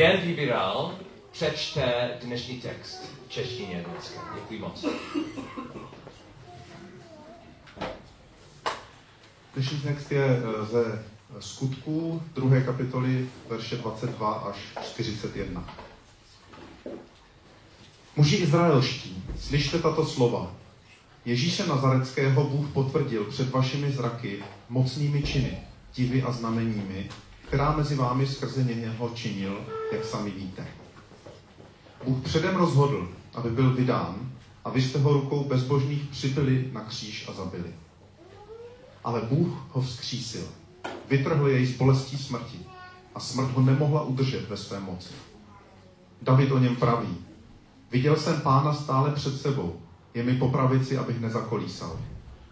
den vybíral, přečte dnešní text v češtině dneska. Děkuji moc. Dnešní text je eh, ze skutků druhé kapitoly verše 22 až 41. Muži izraelští, slyšte tato slova. Ježíše Nazareckého Bůh potvrdil před vašimi zraky mocnými činy, divy a znameními, která mezi vámi skrze něho činil, jak sami víte. Bůh předem rozhodl, aby byl vydán a vy jste ho rukou bezbožných přibyli na kříž a zabili. Ale Bůh ho vzkřísil. Vytrhl jej z bolestí smrti a smrt ho nemohla udržet ve své moci. David o něm praví. Viděl jsem pána stále před sebou, je mi po pravici, abych nezakolísal.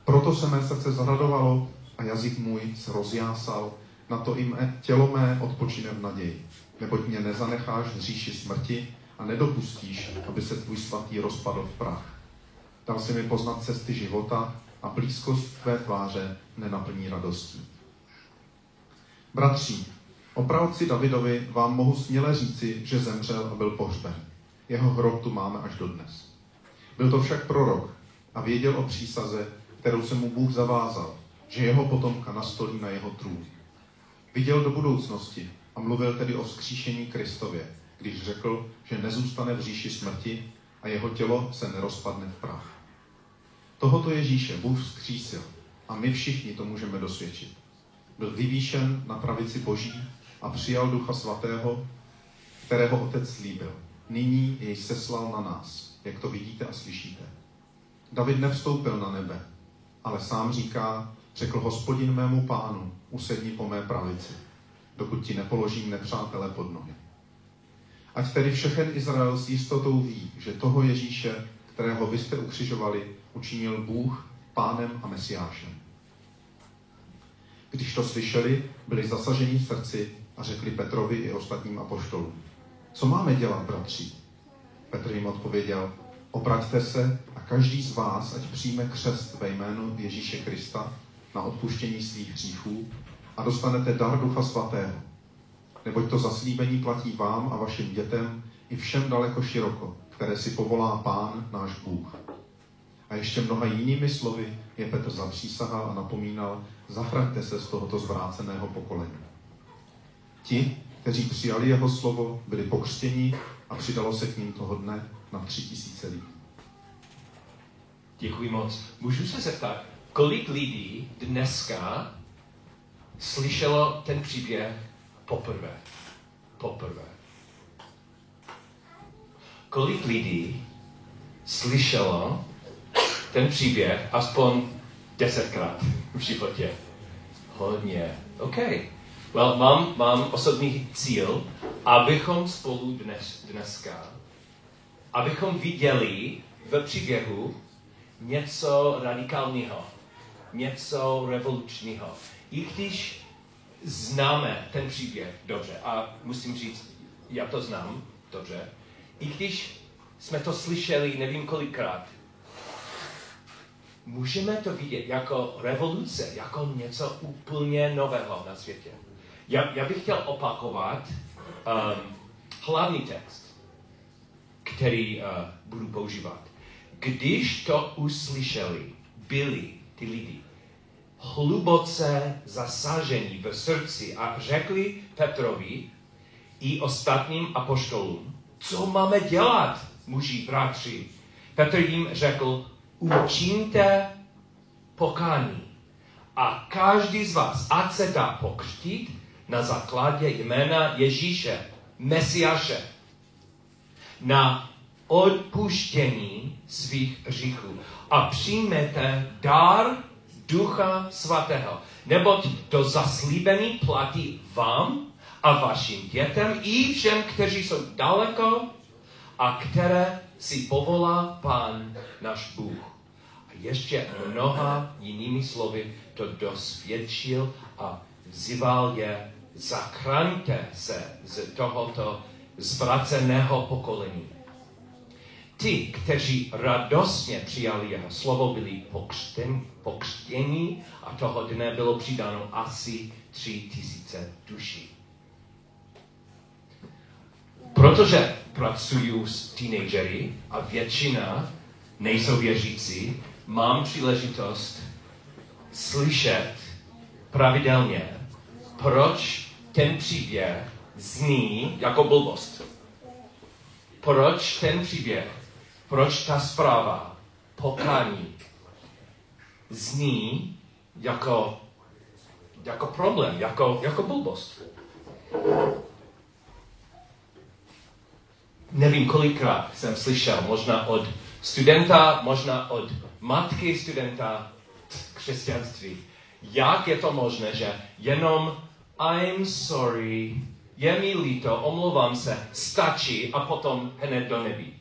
Proto se mé srdce zradovalo a jazyk můj se rozjásal, na to i mé, tělo mé odpočine v naději. Neboť mě nezanecháš v říši smrti a nedopustíš, aby se tvůj svatý rozpadl v prach. Dal si mi poznat cesty života a blízkost tvé tváře nenaplní radostí. Bratři, o pravci Davidovi vám mohu směle říci, že zemřel a byl pohřben. Jeho hrob tu máme až dodnes. Byl to však prorok a věděl o přísaze, kterou se mu Bůh zavázal, že jeho potomka nastolí na jeho trůn. Viděl do budoucnosti a mluvil tedy o vzkříšení Kristově, když řekl, že nezůstane v říši smrti a jeho tělo se nerozpadne v prach. Tohoto Ježíše Bůh vzkřísil a my všichni to můžeme dosvědčit. Byl vyvýšen na pravici Boží a přijal Ducha Svatého, kterého Otec slíbil. Nyní jej seslal na nás, jak to vidíte a slyšíte. David nevstoupil na nebe, ale sám říká, řekl hospodin mému pánu, usedni po mé pravici, dokud ti nepoložím nepřátele pod nohy. Ať tedy všechen Izrael s jistotou ví, že toho Ježíše, kterého vy jste ukřižovali, učinil Bůh pánem a mesiášem. Když to slyšeli, byli zasaženi v srdci a řekli Petrovi i ostatním apoštolům. Co máme dělat, bratři? Petr jim odpověděl, obraťte se a každý z vás, ať přijme křest ve jménu Ježíše Krista na odpuštění svých hříchů a dostanete dar Ducha Svatého. Neboť to zaslíbení platí vám a vašim dětem i všem daleko široko, které si povolá Pán, náš Bůh. A ještě mnoha jinými slovy je Petr zapřísahal a napomínal, zachraňte se z tohoto zvráceného pokolení. Ti, kteří přijali jeho slovo, byli pokřtěni a přidalo se k ním toho dne na tři tisíce lidí. Děkuji moc. Můžu se zeptat, kolik lidí dneska slyšelo ten příběh poprvé? Poprvé. Kolik lidí slyšelo ten příběh aspoň desetkrát v životě? Hodně. OK. Well, mám, mám osobní cíl, abychom spolu dnes, dneska, abychom viděli v příběhu něco radikálního, něco revolučního. I když známe ten příběh dobře, a musím říct, já to znám dobře, i když jsme to slyšeli nevím kolikrát, můžeme to vidět jako revoluce, jako něco úplně nového na světě. Já, já bych chtěl opakovat um, hlavní text, který uh, budu používat. Když to uslyšeli, byli ty lidi hluboce zasažení v srdci a řekli Petrovi i ostatním apoštolům, co máme dělat, muži, bratři. Petr jim řekl, učiňte pokání a každý z vás, ať se dá pokřtít na základě jména Ježíše, Mesiaše, na odpuštění svých hříchů a přijmete dar Ducha Svatého. Neboť to zaslíbení platí vám a vašim dětem i všem, kteří jsou daleko a které si povolá Pán náš Bůh. A ještě mnoha jinými slovy to dosvědčil a vzýval je, zachraňte se z tohoto zvraceného pokolení. Ti, kteří radostně přijali jeho slovo, byli pokřtěni, pokřtěni a toho dne bylo přidáno asi tři tisíce duší. protože pracuju s teenagery a většina nejsou věřící, mám příležitost slyšet pravidelně, proč ten příběh zní jako blbost. Proč ten příběh, proč ta zpráva, pokání, zní jako, jako problém, jako, jako blbost. Nevím, kolikrát jsem slyšel, možná od studenta, možná od matky studenta křesťanství. Jak je to možné, že jenom I'm sorry, je mi líto, omlouvám se, stačí a potom hned do nebí.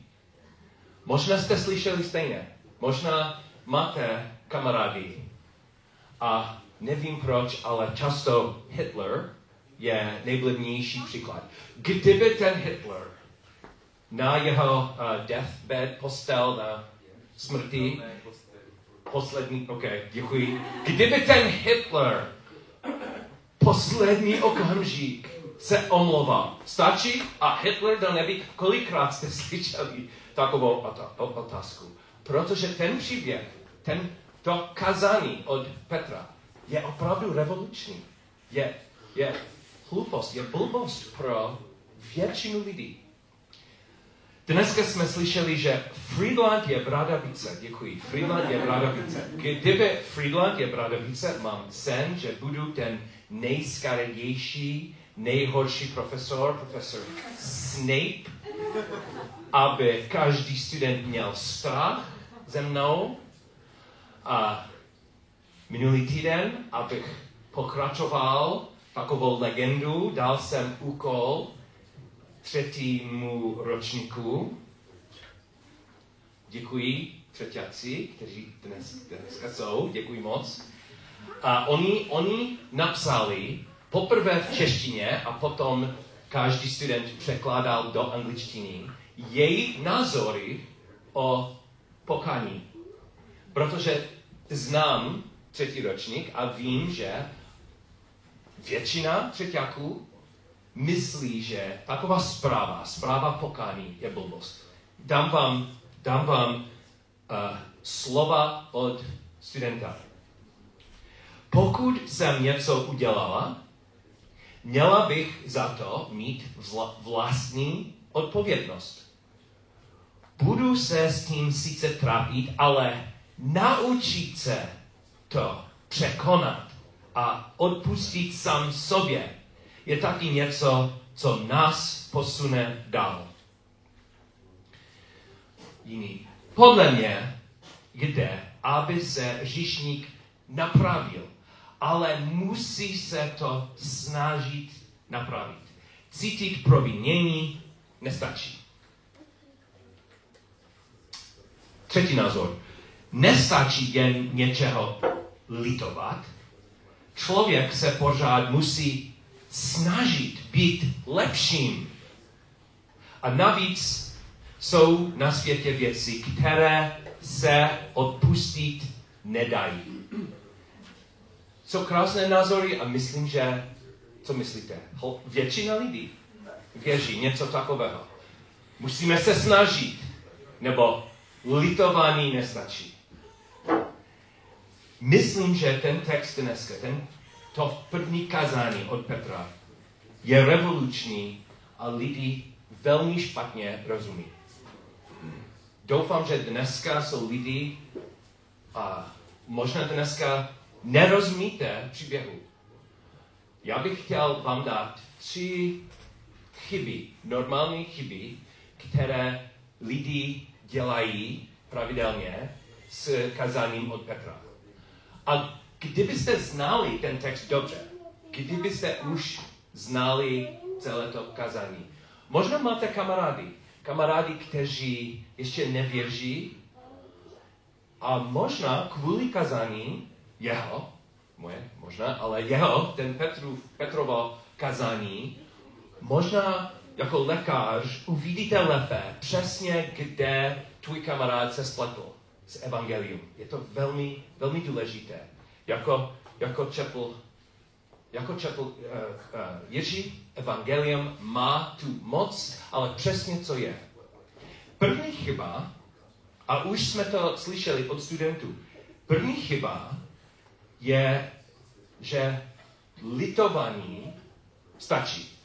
Možná jste slyšeli stejně. Možná máte kamarády a nevím proč, ale často Hitler je nejblivnější příklad. Kdyby ten Hitler na jeho uh, deathbed, postel na smrti, poslední, ok, děkuji. Kdyby ten Hitler poslední okamžik se omlouvá, stačí a Hitler do nebi, kolikrát jste slyšeli takovou otázku? Protože ten příběh, ten, to kazání od Petra je opravdu revoluční. Je, je hlupost, je blbost pro většinu lidí. Dneska jsme slyšeli, že Friedland je více. Děkuji. Friedland je více. Kdyby Friedland je více, mám sen, že budu ten nejskaredější, nejhorší profesor, profesor Snape, aby každý student měl strach ze mnou. A minulý týden, abych pokračoval takovou legendu, dal jsem úkol třetímu ročníku. Děkuji třetíci, kteří dnes, dneska jsou, děkuji moc. A oni, oni napsali poprvé v češtině a potom každý student překládal do angličtiny jejich názory o pokání. Protože znám třetí ročník a vím, že většina třetíků myslí, že taková zpráva, zpráva pokání je blbost. Dám vám, dám vám uh, slova od studenta. Pokud jsem něco udělala, měla bych za to mít vla, vlastní odpovědnost. Budu se s tím sice trápit, ale naučit se to překonat a odpustit sám sobě je taky něco, co nás posune dál. Jiný. Podle mě jde, aby se říšník napravil, ale musí se to snažit napravit. Cítit provinění nestačí. Třetí názor. Nestačí jen něčeho litovat. Člověk se pořád musí snažit být lepším. A navíc jsou na světě věci, které se odpustit nedají. Jsou krásné názory a myslím, že, co myslíte, většina lidí věří něco takového. Musíme se snažit, nebo litování nestačí. Myslím, že ten text dneska, ten to první kazání od Petra je revoluční a lidi velmi špatně rozumí. Doufám, že dneska jsou lidi a možná dneska nerozumíte příběhu. Já bych chtěl vám dát tři chyby, normální chyby, které lidi dělají pravidelně s kazáním od Petra. A Kdybyste znali ten text dobře, kdybyste už znali celé to kazání, možná máte kamarády, kamarády, kteří ještě nevěří a možná kvůli kazání jeho, moje možná, ale jeho, ten Petrův, Petrovo kazání, možná jako lékař uvidíte lépe přesně, kde tvůj kamarád se spletl s evangelium. Je to velmi, velmi důležité jako, jako četl jako četl uh, uh, Jiří, evangelium má tu moc, ale přesně co je. První chyba, a už jsme to slyšeli od studentů, první chyba je, že litování stačí.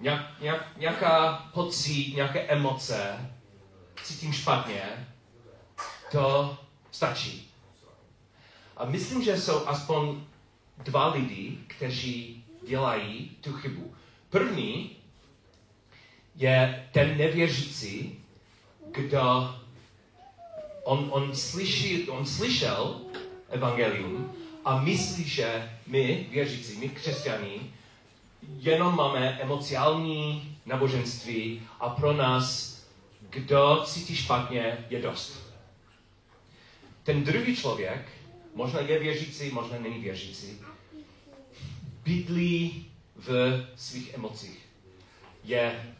Nějak, nějak, nějaká pocit, nějaké emoce, cítím špatně, to stačí. A myslím, že jsou aspoň dva lidi, kteří dělají tu chybu. První je ten nevěřící, kdo on, on, slyší, on slyšel evangelium a myslí, že my, věřící, my křesťaní, jenom máme emociální náboženství a pro nás, kdo cítí špatně, je dost. Ten druhý člověk, možná je věřící, možná není věřící, bydlí v svých emocích. Je,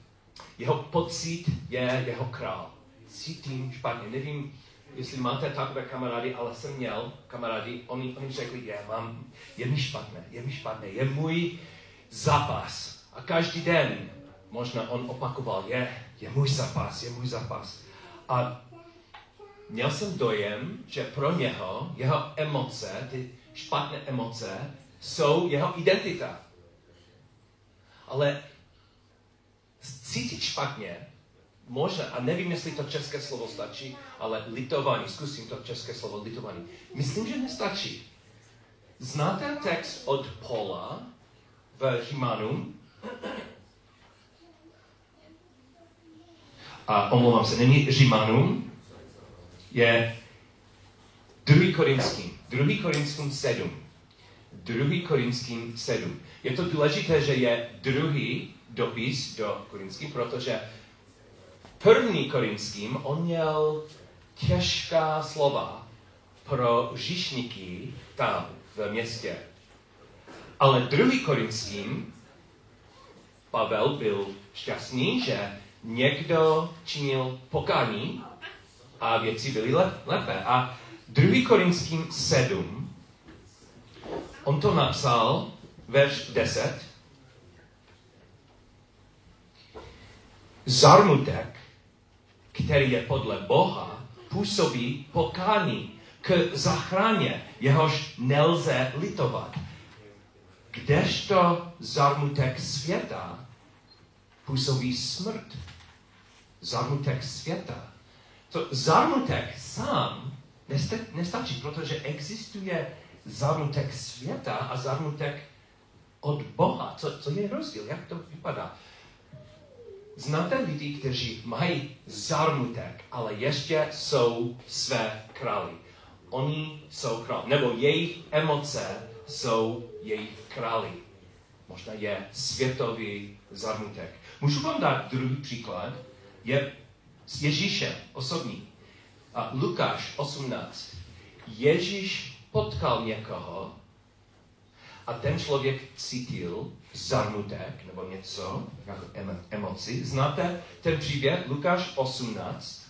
jeho pocit je jeho král. Cítím špatně. Nevím, jestli máte takové kamarády, ale jsem měl kamarády, oni, oni řekli, je, mám, je mi špatné, je mi špatné, je můj zápas. A každý den možná on opakoval, je, je můj zápas, je můj zápas. A měl jsem dojem, že pro něho, jeho emoce, ty špatné emoce, jsou jeho identita. Ale cítit špatně, možná, a nevím, jestli to české slovo stačí, ale litování, zkusím to české slovo litování. Myslím, že nestačí. Znáte text od Paula v Římanům? A omlouvám se, není Římanům, je 2. Korinským. 2. Korinským 7. 2. Korinským 7. Je to důležité, že je druhý dopis do Korinským, protože první Korinským on měl těžká slova pro říšníky tam v městě. Ale druhý Korinským Pavel byl šťastný, že někdo činil pokání a věci byly lépe. A druhý Korinským 7 On to napsal, verš 10. Zarmutek, který je podle Boha, působí pokání k zachráně, jehož nelze litovat. Kdežto zarmutek světa působí smrt. Zarmutek světa. To zarmutek sám nestačí, protože existuje zarmutek světa a zarmutek od Boha. Co, co je rozdíl? Jak to vypadá? Znáte lidi, kteří mají zarmutek, ale ještě jsou své králi. Oni jsou králi, nebo jejich emoce jsou jejich králi. Možná je světový zarmutek. Můžu vám dát druhý příklad? Je s Ježíšem osobní. A Lukáš 18. Ježíš potkal někoho a ten člověk cítil zarmutek nebo něco, jako emoci. Znáte ten příběh? Lukáš 18.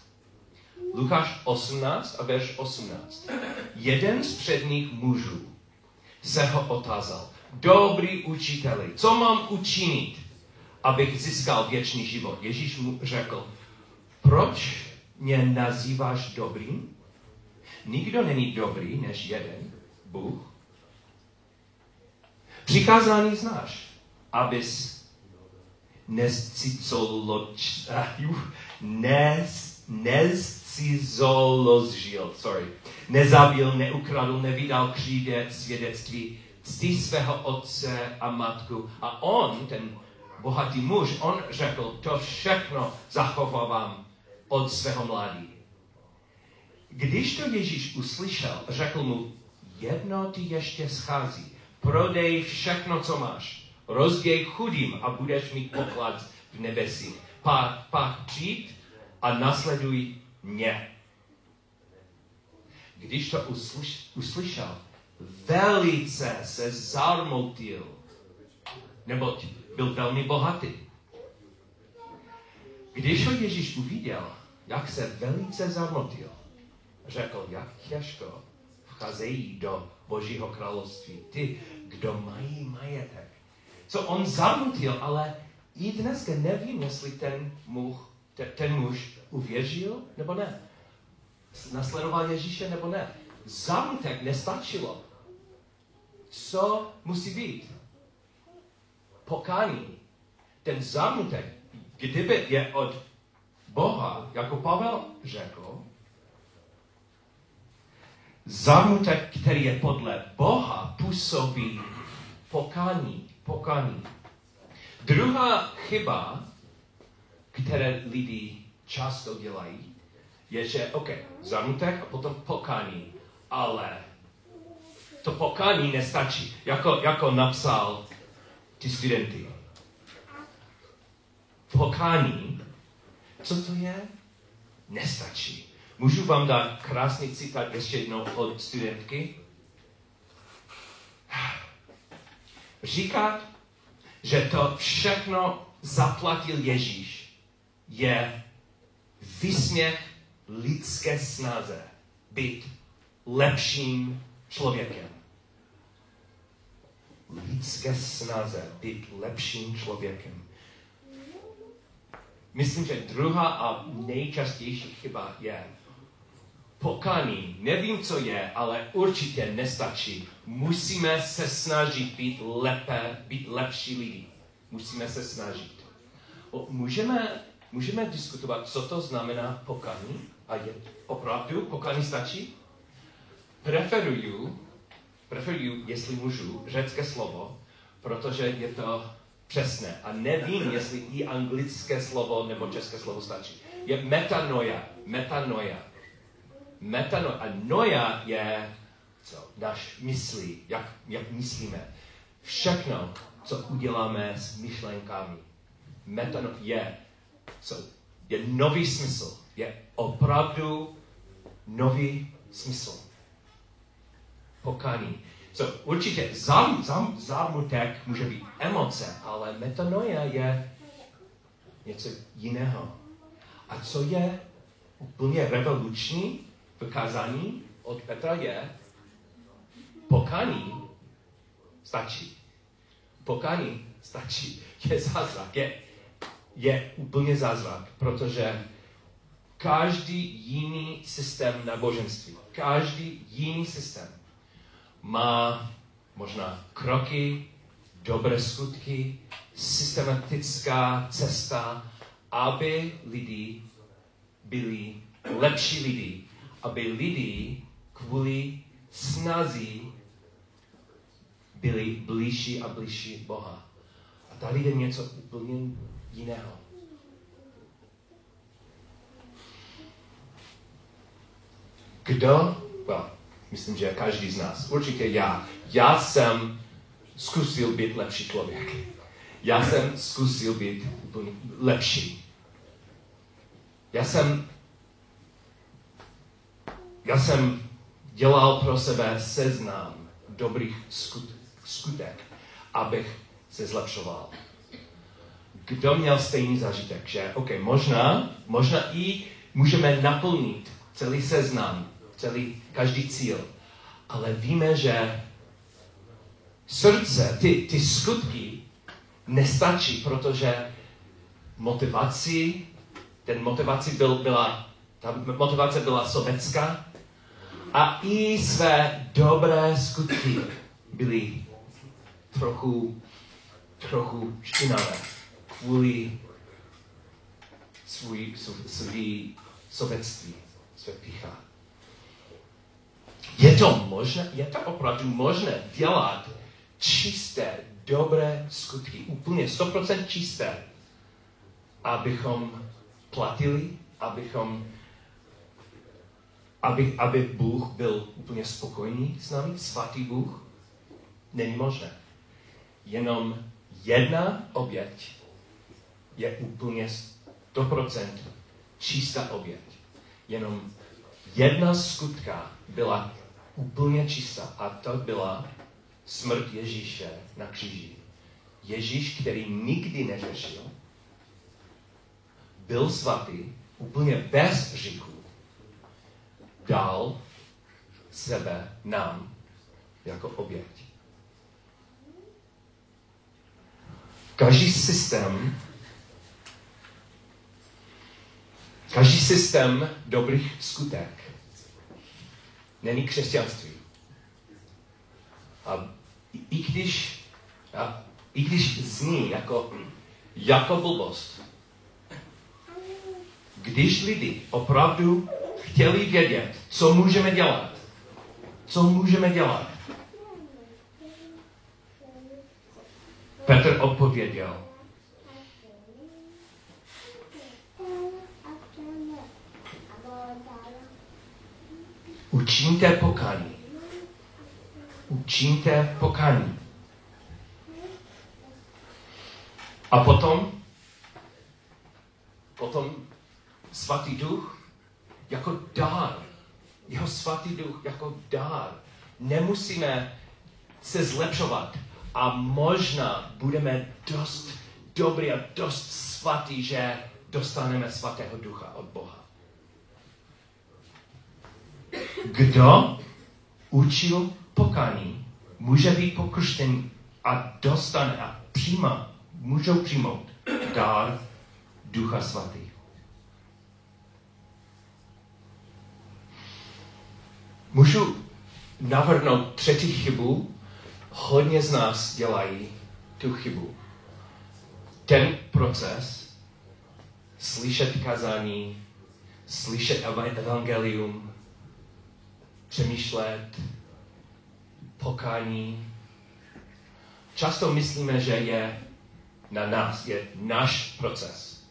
Lukáš 18 a verš 18. Jeden z předních mužů se ho otázal. Dobrý učiteli, co mám učinit, abych získal věčný život? Ježíš mu řekl, proč mě nazýváš dobrým? Nikdo není dobrý než jeden, Bůh. Přikázání znáš, abys nezcizolozžil, sorry, nezabil, neukradl, nevydal křívě svědectví, ctí svého otce a matku. A on, ten bohatý muž, on řekl, to všechno zachovávám od svého mládí. Když to Ježíš uslyšel, řekl mu, jedno ti ještě schází. Prodej všechno, co máš. Rozděj chudým a budeš mít poklad v nebesích. Pak, pak přijď a nasleduj mě. Když to uslyš, uslyšel, velice se zarmoutil, neboť byl velmi bohatý. Když ho Ježíš uviděl, jak se velice zarmotil, řekl, jak těžko vcházejí do Božího království. Ty, kdo mají majetek. Co on zanutil, ale i dneska nevím, jestli ten muž, ten, ten muž uvěřil nebo ne. Nasledoval Ježíše nebo ne. Zanutek nestačilo. Co musí být? Pokání. Ten zanutek, kdyby je od Boha, jako Pavel řekl, Zamutek, který je podle Boha, působí pokání, pokání. Druhá chyba, které lidi často dělají, je, že OK, zamutek a potom pokání, ale to pokání nestačí, jako, jako napsal ty studenty. Pokání, co to je? Nestačí. Můžu vám dát krásný citát ještě jednou od studentky? Říkat, že to všechno zaplatil Ježíš, je výsměch lidské snaze být lepším člověkem. Lidské snaze být lepším člověkem. Myslím, že druhá a nejčastější chyba je, pokání, nevím, co je, ale určitě nestačí. Musíme se snažit být lépe, být lepší lidi. Musíme se snažit. O, můžeme, můžeme diskutovat, co to znamená pokání? A je opravdu pokání stačí? Preferuju, preferuju, jestli můžu, řecké slovo, protože je to přesné. A nevím, jestli i anglické slovo nebo české slovo stačí. Je metanoia. Metanoia metano a noja je co, náš myslí, jak, jak myslíme. Všechno, co uděláme s myšlenkami. Metano je, co, je nový smysl. Je opravdu nový smysl. Pokání. So, určitě zám, zám, zámutek může být emoce, ale metanoia je něco jiného. A co je úplně revoluční, kázání od Petra je, pokání stačí. Pokání stačí. Je zázrak. Je, je úplně zázrak, protože každý jiný systém náboženství, každý jiný systém má možná kroky, dobré skutky, systematická cesta, aby lidi byli lepší lidi, aby lidi kvůli snazí byli blížší a blížší Boha. A tady je něco úplně jiného. Kdo? Well, myslím, že každý z nás. Určitě já. Já jsem zkusil být lepší člověk. Já jsem zkusil být lepší. Já jsem já jsem dělal pro sebe seznam dobrých skut, skutek, abych se zlepšoval. Kdo měl stejný zážitek, že OK, možná, možná i můžeme naplnit celý seznam, celý, každý cíl, ale víme, že srdce, ty, ty skutky nestačí, protože motivací, ten motivací byl, byla, ta motivace byla sobecká, a i své dobré skutky byly trochu, trochu špinavé kvůli svůj, svý sobectví, své pícha. Je to možné, je to opravdu možné dělat čisté, dobré skutky, úplně 100% čisté, abychom platili, abychom aby, aby Bůh byl úplně spokojený s námi, svatý Bůh, není možné. Jenom jedna oběť je úplně 100% čistá oběť. Jenom jedna skutka byla úplně čistá a to byla smrt Ježíše na kříži. Ježíš, který nikdy neřešil, byl svatý, úplně bez říchu, dal sebe nám jako oběť. Každý systém každý systém dobrých skutek není křesťanství. A i když, a i když zní jako, jako blbost, když lidi opravdu chtěli vědět, co můžeme dělat, co můžeme dělat, Petr odpověděl, učiňte pokání. Učiňte pokání. A potom, potom svatý duch jako dár. Jeho svatý duch jako dár. Nemusíme se zlepšovat a možná budeme dost dobrý a dost svatý, že dostaneme svatého ducha od Boha. Kdo učil pokání, může být pokřtěn a dostane a přijímá, můžou přijmout dár Ducha Svatý. Můžu navrhnout třetí chybu. Hodně z nás dělají tu chybu. Ten proces, slyšet kazání, slyšet evangelium, přemýšlet, pokání. Často myslíme, že je na nás, je náš proces.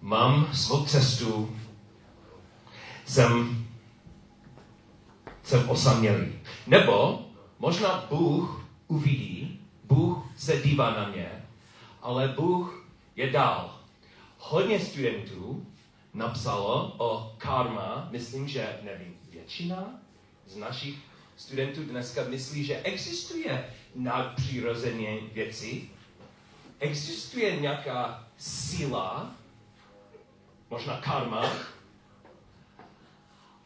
Mám svou cestu, jsem, jsem osamělý. Nebo možná Bůh uvidí, Bůh se dívá na mě, ale Bůh je dál. Hodně studentů napsalo o karma, myslím, že nevím, většina z našich studentů dneska myslí, že existuje nadpřirozené věci, existuje nějaká síla, možná karma,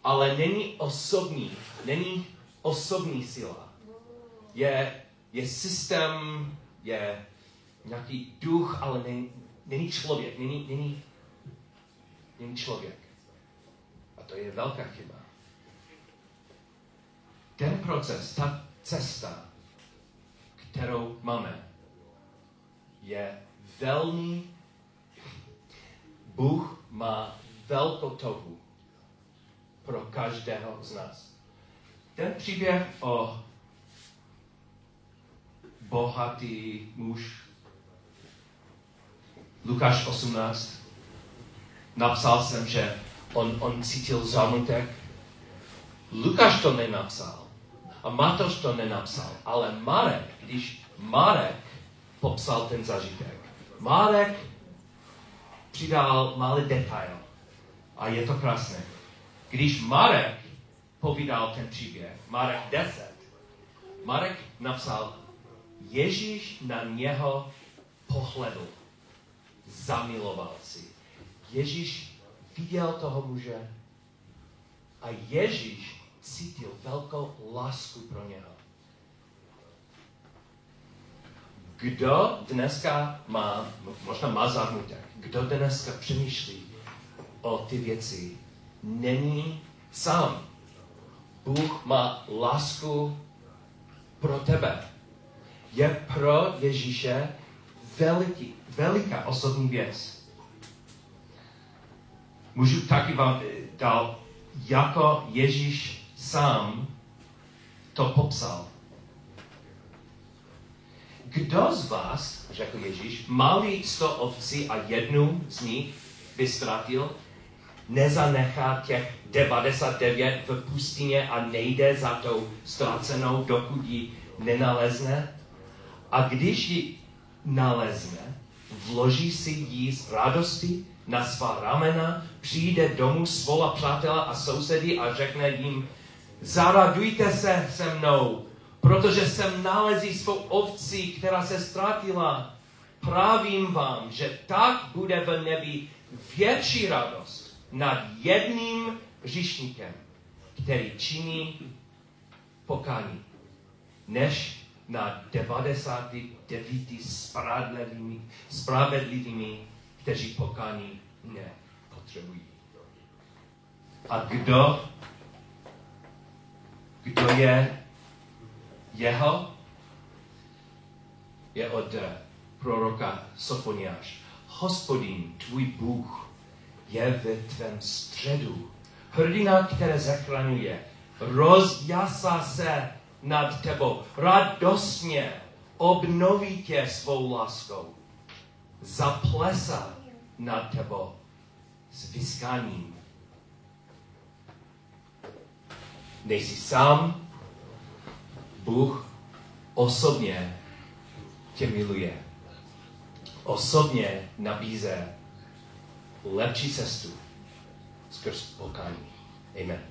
ale není osobní, není osobní síla. Je, je systém, je nějaký duch, ale není, není člověk, není, není, není člověk. A to je velká chyba ten proces, ta cesta, kterou máme, je velmi, Bůh má velkou touhu pro každého z nás. Ten příběh o bohatý muž, Lukáš 18, napsal jsem, že on, on cítil zámutek. Lukáš to nenapsal. A Matoš to nenapsal, ale Marek, když Marek popsal ten zažitek, Marek přidal malý detail. A je to krásné. Když Marek povídal ten příběh, Marek 10, Marek napsal, Ježíš na něho pohledl, zamiloval si. Ježíš viděl toho muže a Ježíš cítil velkou lásku pro něho. Kdo dneska má, možná má zármutek, kdo dneska přemýšlí o ty věci, není sám. Bůh má lásku pro tebe. Je pro Ježíše veliký, veliká osobní věc. Můžu taky vám dát, jako Ježíš sám to popsal. Kdo z vás, řekl Ježíš, malý sto ovcí a jednu z nich by ztratil, nezanechá těch 99 v pustině a nejde za tou ztracenou, dokud ji nenalezne? A když ji nalezne, vloží si ji z radosti na svá ramena, přijde domů, svola přátela a sousedy a řekne jim, Zaradujte se se mnou, protože jsem nalezí svou ovcí, která se ztratila. Právím vám, že tak bude v nebi větší radost nad jedním říšníkem, který činí pokání, než na 99 spravedlivými, spravedlivými, kteří pokání nepotřebují. A kdo, kdo je jeho? Je od proroka Sofoniáš. Hospodin, tvůj Bůh, je ve tvém středu. Hrdina, které zachraňuje, rozjasá se nad tebou, radostně obnoví tě svou láskou, zaplesá nad tebou s vyskáním. Nejsi sám, Bůh osobně tě miluje. Osobně nabíze lepší cestu skrz pokání. Amen.